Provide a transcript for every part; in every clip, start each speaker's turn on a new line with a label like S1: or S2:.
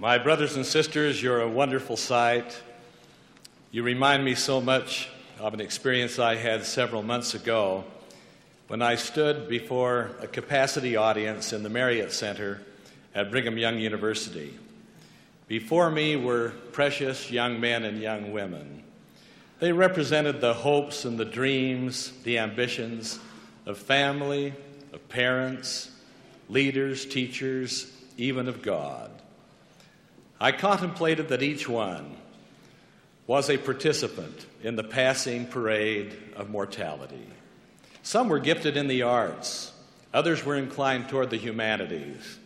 S1: My brothers and sisters, you're a wonderful sight. You remind me so much of an experience I had several months ago when I stood before a capacity audience in the Marriott Center at Brigham Young University. Before me were precious young men and young women. They represented the hopes and the dreams, the ambitions of family, of parents, leaders, teachers, even of God. I contemplated that each one was a participant in the passing parade of mortality. Some were gifted in the arts, others were inclined toward the humanities,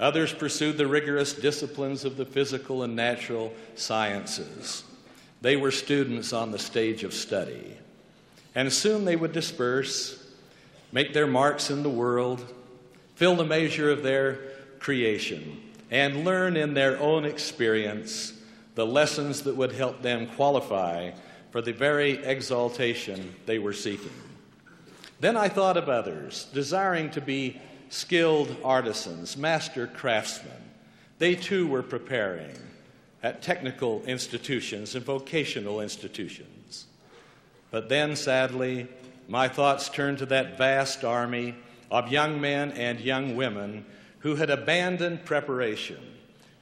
S1: others pursued the rigorous disciplines of the physical and natural sciences. They were students on the stage of study. And soon they would disperse, make their marks in the world, fill the measure of their creation and learn in their own experience the lessons that would help them qualify for the very exaltation they were seeking. Then I thought of others, desiring to be skilled artisans, master craftsmen. They too were preparing at technical institutions and vocational institutions. But then, sadly, my thoughts turned to that vast army of young men and young women who had abandoned preparation,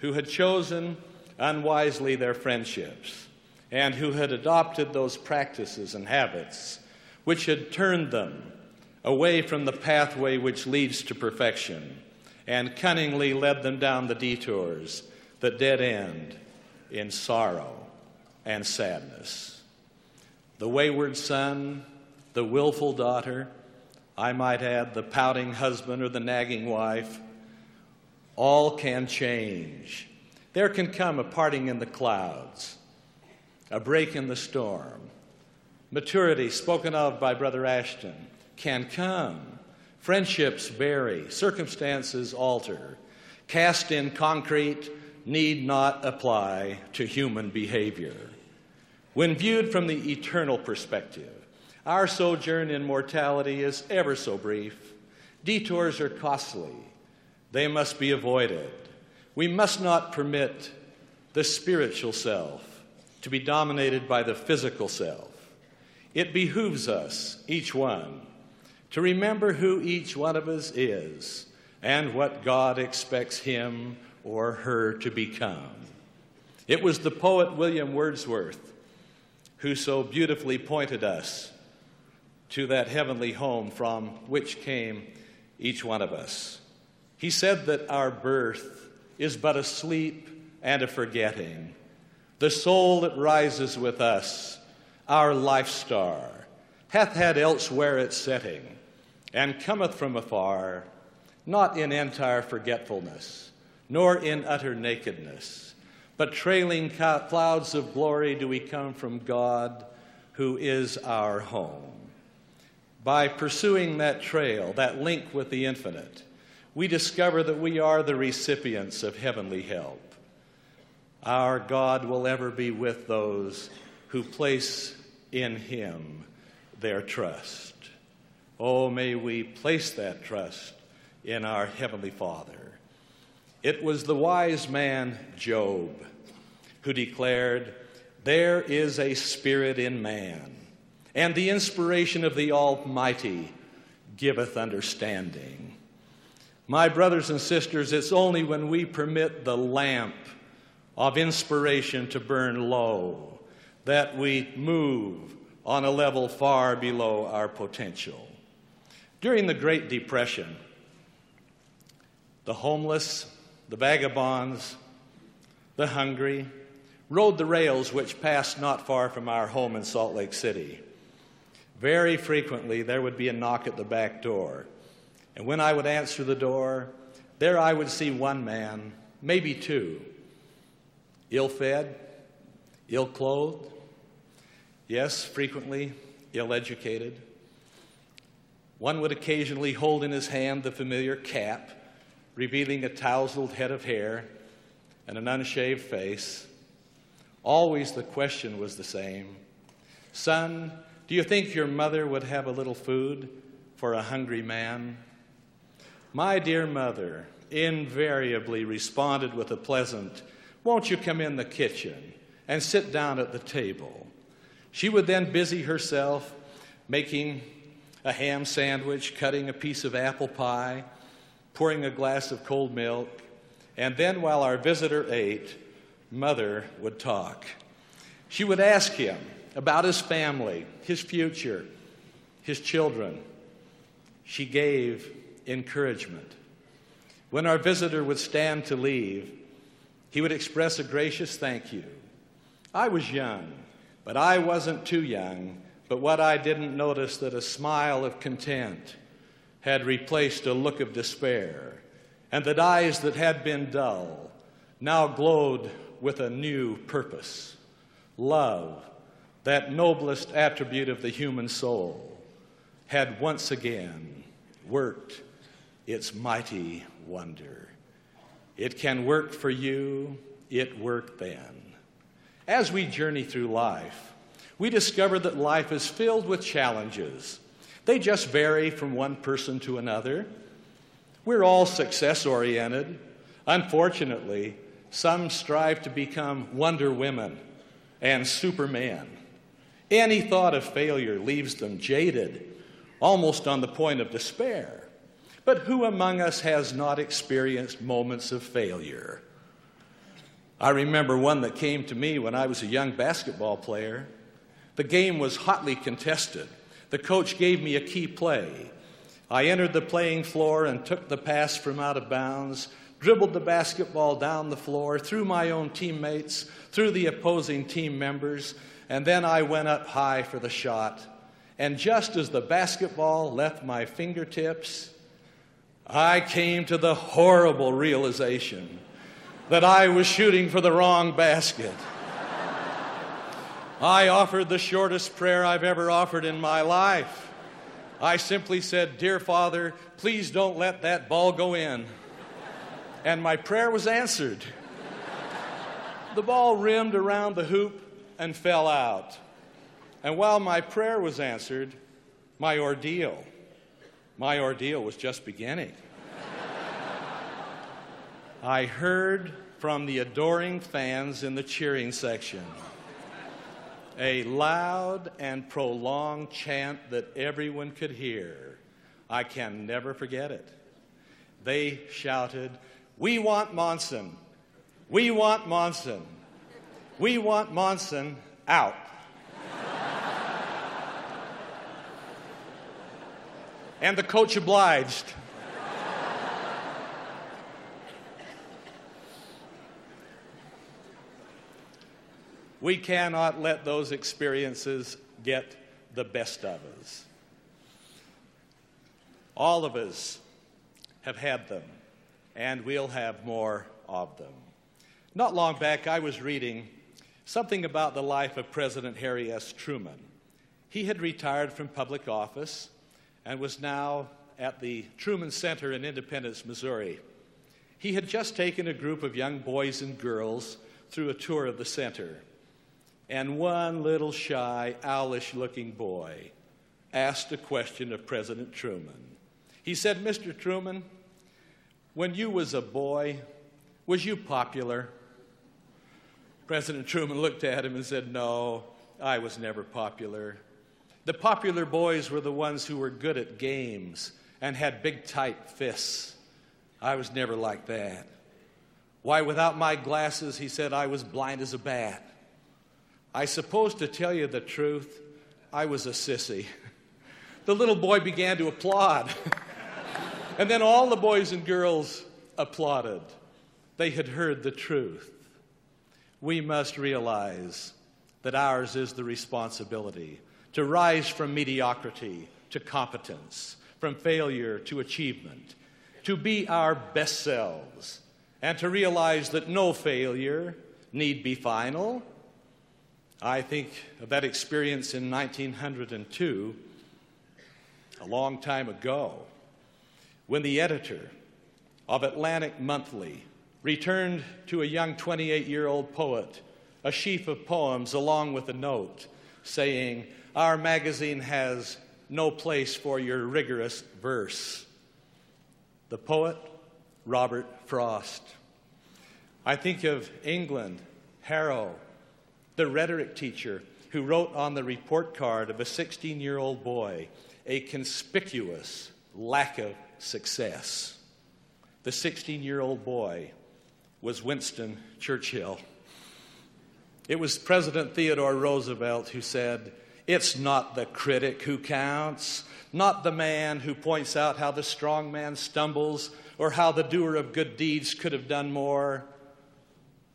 S1: who had chosen unwisely their friendships, and who had adopted those practices and habits which had turned them away from the pathway which leads to perfection and cunningly led them down the detours that dead end in sorrow and sadness. The wayward son, the willful daughter, I might add, the pouting husband or the nagging wife, all can change. There can come a parting in the clouds, a break in the storm. Maturity, spoken of by Brother Ashton, can come. Friendships vary, circumstances alter. Cast in concrete need not apply to human behavior. When viewed from the eternal perspective, our sojourn in mortality is ever so brief. Detours are costly. They must be avoided. We must not permit the spiritual self to be dominated by the physical self. It behooves us, each one, to remember who each one of us is and what God expects him or her to become. It was the poet William Wordsworth who so beautifully pointed us to that heavenly home from which came each one of us. He said that our birth is but a sleep and a forgetting. The soul that rises with us, our life star, hath had elsewhere its setting, and cometh from afar, not in entire forgetfulness, nor in utter nakedness, but trailing clouds of glory do we come from God, who is our home. By pursuing that trail, that link with the infinite, we discover that we are the recipients of heavenly help. Our God will ever be with those who place in Him their trust. Oh, may we place that trust in our Heavenly Father. It was the wise man Job who declared, There is a spirit in man, and the inspiration of the Almighty giveth understanding. My brothers and sisters, it's only when we permit the lamp of inspiration to burn low that we move on a level far below our potential. During the Great Depression, the homeless, the vagabonds, the hungry rode the rails which passed not far from our home in Salt Lake City. Very frequently, there would be a knock at the back door. And when I would answer the door, there I would see one man, maybe two, ill fed, ill clothed, yes, frequently ill educated. One would occasionally hold in his hand the familiar cap, revealing a tousled head of hair and an unshaved face. Always the question was the same Son, do you think your mother would have a little food for a hungry man? My dear mother, invariably responded with a pleasant, Won't you come in the kitchen and sit down at the table? She would then busy herself making a ham sandwich, cutting a piece of apple pie, pouring a glass of cold milk, and then while our visitor ate, Mother would talk. She would ask him about his family, his future, his children. She gave encouragement. When our visitor would stand to leave, he would express a gracious thank you. I was young, but I wasn't too young. But what I didn't notice that a smile of content had replaced a look of despair, and that eyes that had been dull now glowed with a new purpose. Love, that noblest attribute of the human soul, had once again worked its mighty wonder. It can work for you, it worked then. As we journey through life, we discover that life is filled with challenges. They just vary from one person to another. We're all success oriented. Unfortunately, some strive to become Wonder Women and Superman. Any thought of failure leaves them jaded, almost on the point of despair. But who among us has not experienced moments of failure? I remember one that came to me when I was a young basketball player. The game was hotly contested. The coach gave me a key play. I entered the playing floor and took the pass from out of bounds, dribbled the basketball down the floor, through my own teammates, through the opposing team members, and then I went up high for the shot. And just as the basketball left my fingertips, I came to the horrible realization that I was shooting for the wrong basket. I offered the shortest prayer I've ever offered in my life. I simply said, Dear Father, please don't let that ball go in. And my prayer was answered. The ball rimmed around the hoop and fell out. And while my prayer was answered, my ordeal, my ordeal was just beginning. I heard from the adoring fans in the cheering section a loud and prolonged chant that everyone could hear. I can never forget it. They shouted, We want Monson! We want Monson! We want Monson out! And the coach obliged. We cannot let those experiences get the best of us. All of us have had them, and we'll have more of them. Not long back, I was reading something about the life of President Harry S. Truman. He had retired from public office and was now at the Truman Center in Independence, Missouri. He had just taken a group of young boys and girls through a tour of the center and one little shy, owlish looking boy asked a question of President Truman. He said, Mr. Truman, when you was a boy, was you popular? President Truman looked at him and said, No, I was never popular. The popular boys were the ones who were good at games and had big, tight fists. I was never like that. Why, without my glasses, he said, I was blind as a bat. I suppose to tell you the truth, I was a sissy. The little boy began to applaud. and then all the boys and girls applauded. They had heard the truth. We must realize that ours is the responsibility to rise from mediocrity to competence, from failure to achievement, to be our best selves, and to realize that no failure need be final. I think of that experience in 1902, a long time ago, when the editor of Atlantic Monthly returned to a young 28 year old poet a sheaf of poems along with a note saying, Our magazine has no place for your rigorous verse. The poet Robert Frost. I think of England, Harrow, the rhetoric teacher who wrote on the report card of a 16 year old boy a conspicuous lack of success. The 16 year old boy was Winston Churchill. It was President Theodore Roosevelt who said, It's not the critic who counts, not the man who points out how the strong man stumbles or how the doer of good deeds could have done more.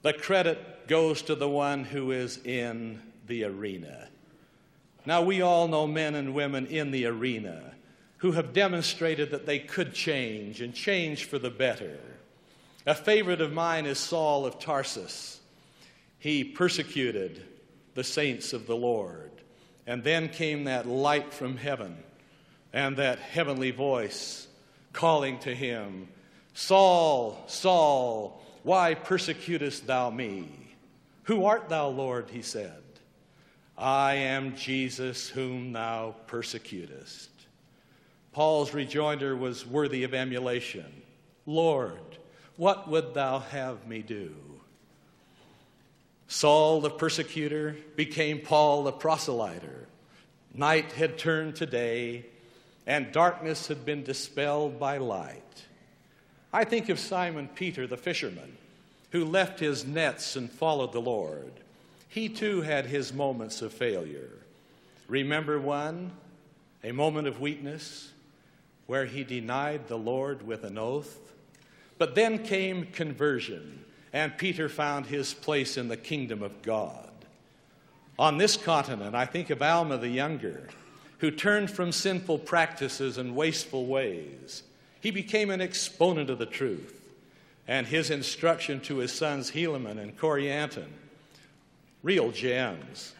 S1: The credit goes to the one who is in the arena. Now, we all know men and women in the arena who have demonstrated that they could change and change for the better. A favorite of mine is Saul of Tarsus. He persecuted the saints of the Lord. And then came that light from heaven and that heavenly voice calling to him, Saul, Saul, why persecutest thou me? Who art thou, Lord? He said. I am Jesus whom thou persecutest. Paul's rejoinder was worthy of emulation. Lord, what would thou have me do? Saul the persecutor became Paul the proselyter. Night had turned to day, and darkness had been dispelled by light. I think of Simon Peter the fisherman, who left his nets and followed the Lord. He too had his moments of failure. Remember one, a moment of weakness, where he denied the Lord with an oath? But then came conversion, and Peter found his place in the kingdom of God. On this continent, I think of Alma the Younger, who turned from sinful practices and wasteful ways. He became an exponent of the truth, and his instruction to his sons Helaman and Corianton, real gems.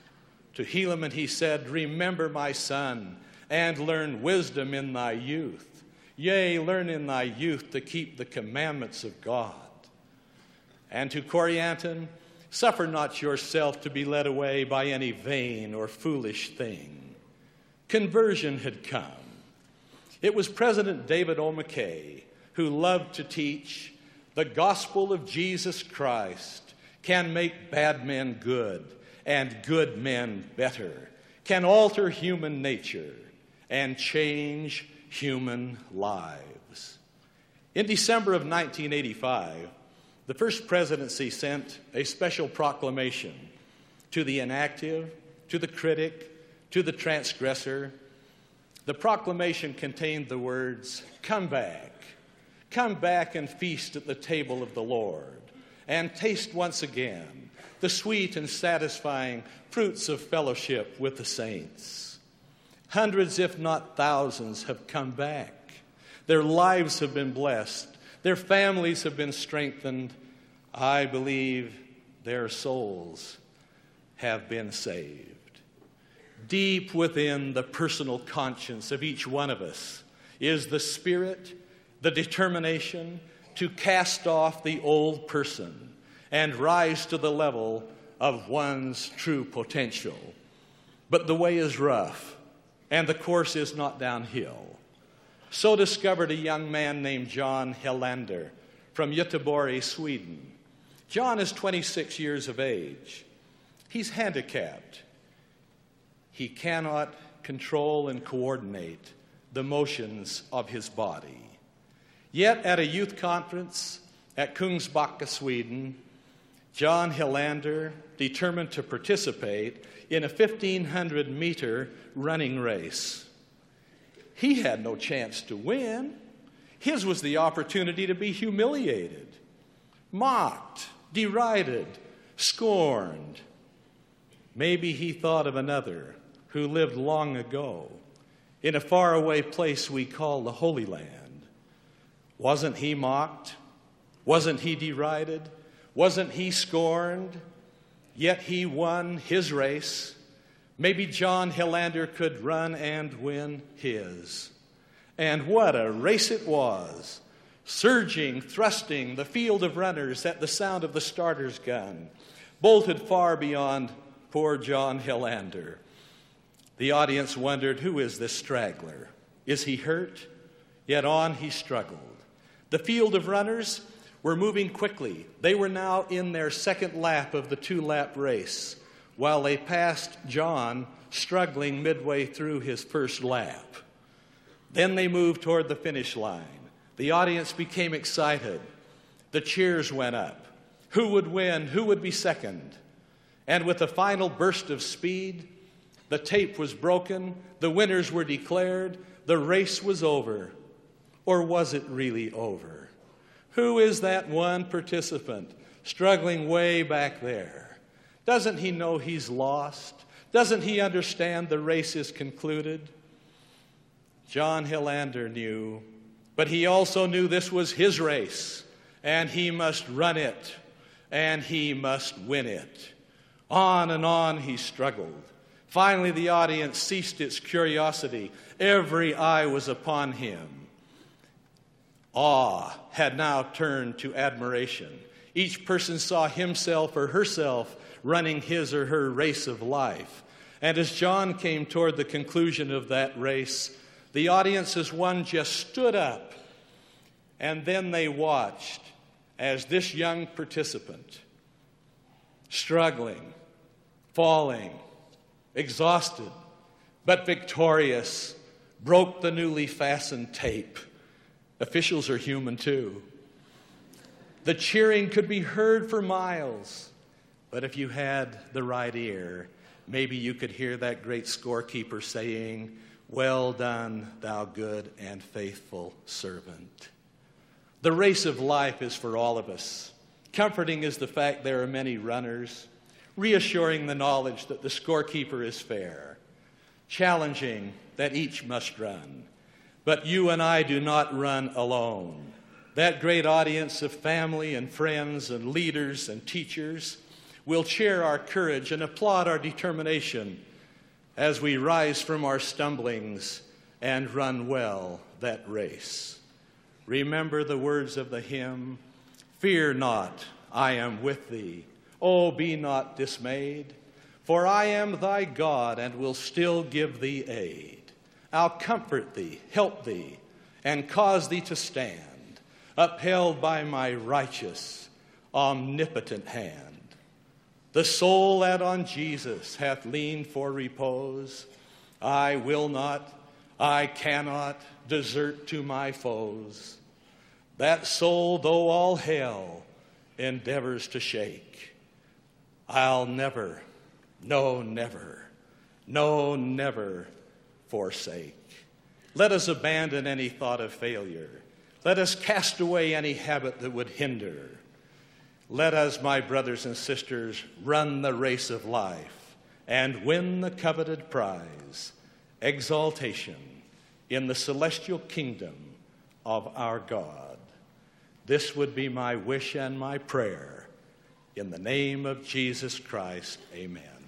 S1: To Helaman he said, Remember, my son, and learn wisdom in thy youth Yea, learn in thy youth to keep the commandments of God. And to Corianton, suffer not yourself to be led away by any vain or foolish thing. Conversion had come. It was President David O. McKay who loved to teach the gospel of Jesus Christ can make bad men good and good men better, can alter human nature and change human lives. In December of 1985, the first presidency sent a special proclamation to the inactive, to the critic, to the transgressor. The proclamation contained the words, Come back, come back and feast at the table of the Lord, and taste once again the sweet and satisfying fruits of fellowship with the saints. Hundreds, if not thousands, have come back. Their lives have been blessed. Their families have been strengthened. I believe their souls have been saved. Deep within the personal conscience of each one of us is the spirit, the determination to cast off the old person and rise to the level of one's true potential. But the way is rough and the course is not downhill. So discovered a young man named John Helander from Göteborg, Sweden. John is 26 years of age. He's handicapped. He cannot control and coordinate the motions of his body. Yet, at a youth conference at Kungsbacka, Sweden, John Helander determined to participate in a 1500 meter running race. He had no chance to win. His was the opportunity to be humiliated, mocked, derided, scorned. Maybe he thought of another who lived long ago in a faraway place we call the Holy Land. Wasn't he mocked? Wasn't he derided? Wasn't he scorned? Yet he won his race. Maybe John Helander could run and win his. And what a race it was! Surging, thrusting, the field of runners at the sound of the starter's gun, bolted far beyond poor John Helander. The audience wondered who is this straggler? Is he hurt? Yet on he struggled. The field of runners were moving quickly. They were now in their second lap of the two lap race, while they passed John struggling midway through his first lap. Then they moved toward the finish line. The audience became excited. The cheers went up. Who would win? Who would be second? And with a final burst of speed, the tape was broken, the winners were declared, the race was over. Or was it really over? Who is that one participant struggling way back there? Doesn't he know he's lost? Doesn't he understand the race is concluded? John Helander knew, but he also knew this was his race, and he must run it, and he must win it. On and on he struggled. Finally, the audience ceased its curiosity. Every eye was upon him. Awe had now turned to admiration. Each person saw himself or herself running his or her race of life. And as John came toward the conclusion of that race, the audience as one just stood up and then they watched as this young participant, struggling, falling, exhausted, but victorious, broke the newly fastened tape. Officials are human too. The cheering could be heard for miles, but if you had the right ear, maybe you could hear that great scorekeeper saying, Well done, thou good and faithful servant. The race of life is for all of us. Comforting is the fact there are many runners, reassuring the knowledge that the scorekeeper is fair, challenging that each must run. But you and I do not run alone. That great audience of family and friends and leaders and teachers will cheer our courage and applaud our determination as we rise from our stumblings and run well that race. Remember the words of the hymn Fear not, I am with thee. Oh, be not dismayed, for I am thy God and will still give thee aid. I'll comfort thee, help thee, and cause thee to stand, upheld by my righteous, omnipotent hand. The soul that on Jesus hath leaned for repose, I will not, I cannot desert to my foes. That soul, though all hell endeavors to shake, I'll never, no, never, no, never forsake. Let us abandon any thought of failure. Let us cast away any habit that would hinder. Let us, my brothers and sisters, run the race of life and win the coveted prize, exaltation in the celestial kingdom of our God. This would be my wish and my prayer. In the name of Jesus Christ, amen.